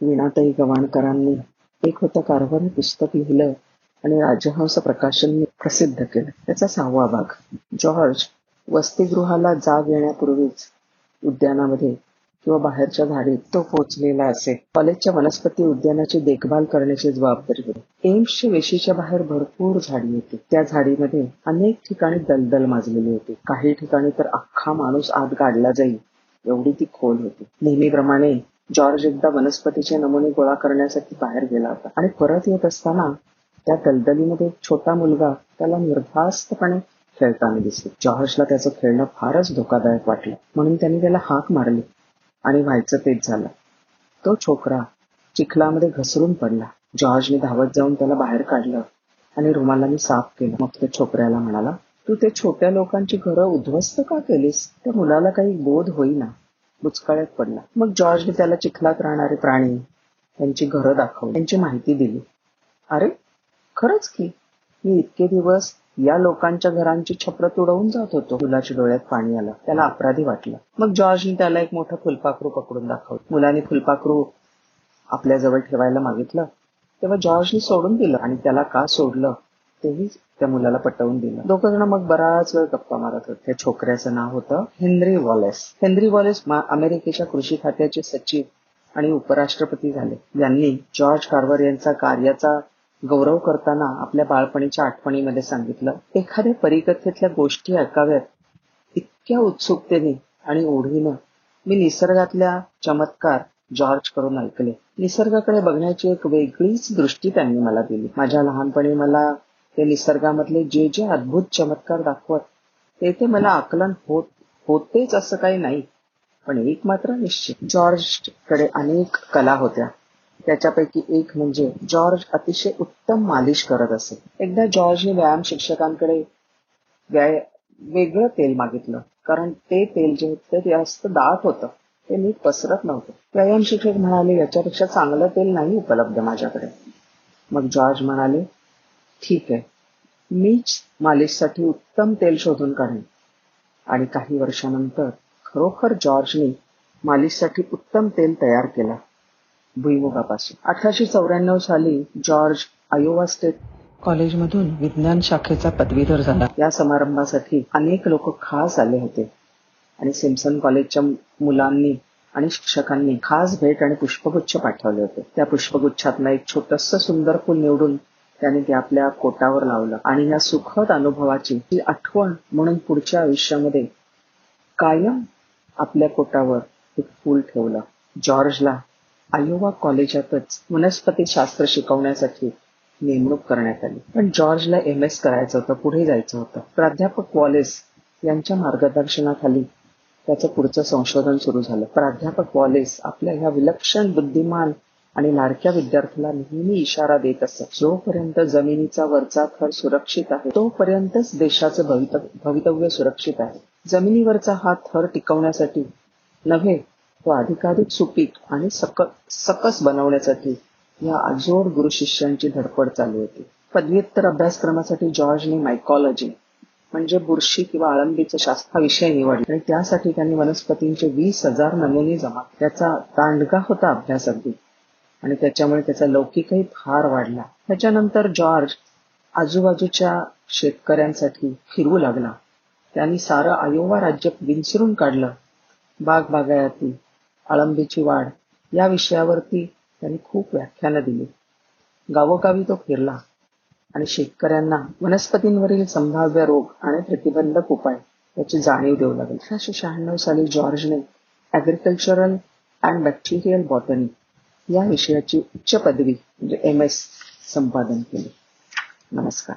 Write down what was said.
वीणाताई गवाणकरांनी एक होतं कारभार हे पुस्तक लिहिलं आणि राजहंस प्रकाशनने प्रसिद्ध केलं. त्याचा सहावा भाग. जॉर्ज वसतिगृहाला जाग येण्यापूर्वीच उद्यानामध्ये किंवा बाहेरच्या झाडीत तो पोचलेला असे कॉलेजच्या वनस्पती उद्यानाची देखभाल करण्याची जबाबदारी होती. एम्सच्या वेशीच्या बाहेर भरपूर झाडी होती. त्या झाडीमध्ये अनेक ठिकाणी दलदल माजलेली होती. काही ठिकाणी तर अख्खा माणूस आत गाडला जाईल एवढी ती खोल होती. नेहमीप्रमाणे जॉर्ज एकदा वनस्पतीचे नमुने गोळा करण्यासाठी बाहेर गेला होता. आणि परत येत असताना त्या दलदलीमध्ये एक छोटा मुलगा त्याला निर्धास्तपणे खेळताना दिसले. जॉर्जला त्याचं खेळणं फारच धोकादायक वाटलं. म्हणून त्यांनी त्याला हाक मारली आणि व्हायचं तेच झालं. तो छोकरा चिखलामध्ये घसरून पडला. जॉर्जने धावत जाऊन त्याला बाहेर काढलं आणि रुमालाने साफ केलं. मग त्या छोकऱ्याला म्हणाला तू ते छोट्या लोकांची घरं उद्ध्वस्त का केलीस? त्या मुलाला काही बोध होईना. बुचकाळ्यात पडला. मग जॉर्जने त्याला चिखलात राहणारे प्राणी त्यांची घरं दाखवली. त्यांची माहिती दिली. अरे खरंच की? मी इतके दिवस या लोकांच्या घरांची छप्र तुडवून जात होतो. मुलाच्या डोळ्यात पाणी आलं. त्याला अपराधी वाटलं. मग जॉर्जने त्याला एक मोठं फुलपाखरू पकडून दाखवलं. मुलाने फुलपाखरू आपल्या जवळ ठेवायला मागितलं. तेव्हा जॉर्जने सोडून दिलं आणि त्याला का सोडलं? तेही त्या मुलाला पटवून दिलं. दोघं जण मग बराच वेळ गप्पा मारत होते. त्या छोकऱ्याचं नाव होतं हेनरी वॉलेस. हेनरी वॉलेस अमेरिकेच्या कृषी खात्याचे सचिव आणि उपराष्ट्रपती झाले. यांनी जॉर्ज कार्वर यांचा कार्याचा गौरव करताना आपल्या बाळपणीच्या आठवणीमध्ये सांगितलं एखाद्या परिकथेतल्या गोष्टी ऐकाव्यात. इतक्या उत्सुकतेने आणि ओढीनं मी निसर्गातल्या चमत्कार जॉर्ज करून ऐकले. निसर्गाकडे बघण्याची एक वेगळीच दृष्टी त्यांनी मला दिली. माझ्या लहानपणी मला ते निसर्गामधले जे जे अद्भुत चमत्कार दाखवत ते ते मला आकलन होत होतेच असं काही नाही. पण एक मात्र निश्चित जॉर्जकडे अनेक कला होत्या. त्याच्यापैकी एक म्हणजे जॉर्ज अतिशय उत्तम मालिश करत असे. एकदा जॉर्जने व्यायाम शिक्षकांकडे व्याय वेगळं तेल मागितलं. कारण ते तेल जे होतं ते जास्त दाट होतं. ते नीट पसरत नव्हतं. व्यायाम शिक्षक म्हणाले याच्यापेक्षा चांगलं तेल नाही उपलब्ध माझ्याकडे. मग जॉर्ज म्हणाले ठीक आहे. मीच मालिशसाठी उत्तम तेल शोधून काढेन. आणि काही वर्षानंतर खरोखर जॉर्जने मालिशसाठी उत्तम तेल तयार केला. भुईमुगापासून. अठराशे चौऱ्याण्णव साली जॉर्ज आयोवा स्टेट कॉलेजमधून विज्ञान शाखेचा पदवीधर झाला. या समारंभासाठी अनेक लोक खास आले होते. आणि सिम्सन कॉलेजच्या मुलांनी आणि शिक्षकांनी खास भेट आणि पुष्पगुच्छ पाठवले होते. त्या पुष्पगुच्छातला एक छोटस सुंदर फुल निवडून त्याने ते आपल्या कोटावर लावलं. आणि या सुखद अनुभवाची ती आठवण म्हणून पुढच्या आयुष्यामध्ये कायम आपल्या कोटावर एक फूल ठेवलं. जॉर्जला आयोवा कॉलेजातच वनस्पती शास्त्र शिकवण्यासाठी नेमणूक करण्यात आली. पण जॉर्जला एम एस करायचं होतं पुढे जायचं होतं. प्राध्यापक वॉलेस यांच्या मार्गदर्शनाखाली त्याचं पुढचं संशोधन सुरू झालं. प्राध्यापक वॉलेस आपल्या ह्या विलक्षण बुद्धिमान आणि लाडक्या विद्यार्थ्याला नेहमी इशारा देत असत. जोपर्यंत जमिनीचा वरचा थर सुरक्षित आहे तोपर्यंतच देशाचं भवितव्य भवितव्य सुरक्षित आहे. जमिनीवरचा हा थर टिकवण्यासाठी नव्हे तो अधिकाधिक सुपीक आणि सक सकस बनवण्यासाठी या अजोड गुरु शिष्यांची धडपड चालू होती. पदव्युत्तर अभ्यासक्रमासाठी जॉर्जने मायकॉलॉजी म्हणजे बुरशी किंवा आळंबीचा शास्त्र विषय निवडला आणि त्यासाठी त्यांनी वनस्पतींचे वीस हजार नमुने जमा त्याचा दांडगा होता अभ्यास अगदी. आणि त्याच्यामुळे त्याचा लौकिकही फार वाढला. त्याच्यानंतर जॉर्ज आजूबाजूच्या शेतकऱ्यांसाठी फिरवू लागला. त्यांनी सारं आयोवा राज्य विंचरून काढलं. बाग बागायती आळंबीची वाढ या विषयावरती त्यांनी खूप व्याख्यानं दिली. गावोगावी तो फिरला आणि शेतकऱ्यांना वनस्पतींवरील संभाव्य रोग आणि प्रतिबंधक उपाय याची जाणीव देऊ लागली. अठराशे शहाण्णव साली जॉर्जने ऍग्रिकल्चरल अँड बॅक्टेरियल बॉटनी या विषयाची उच्च पदवी म्हणजे एम एस संपादन केले. नमस्कार.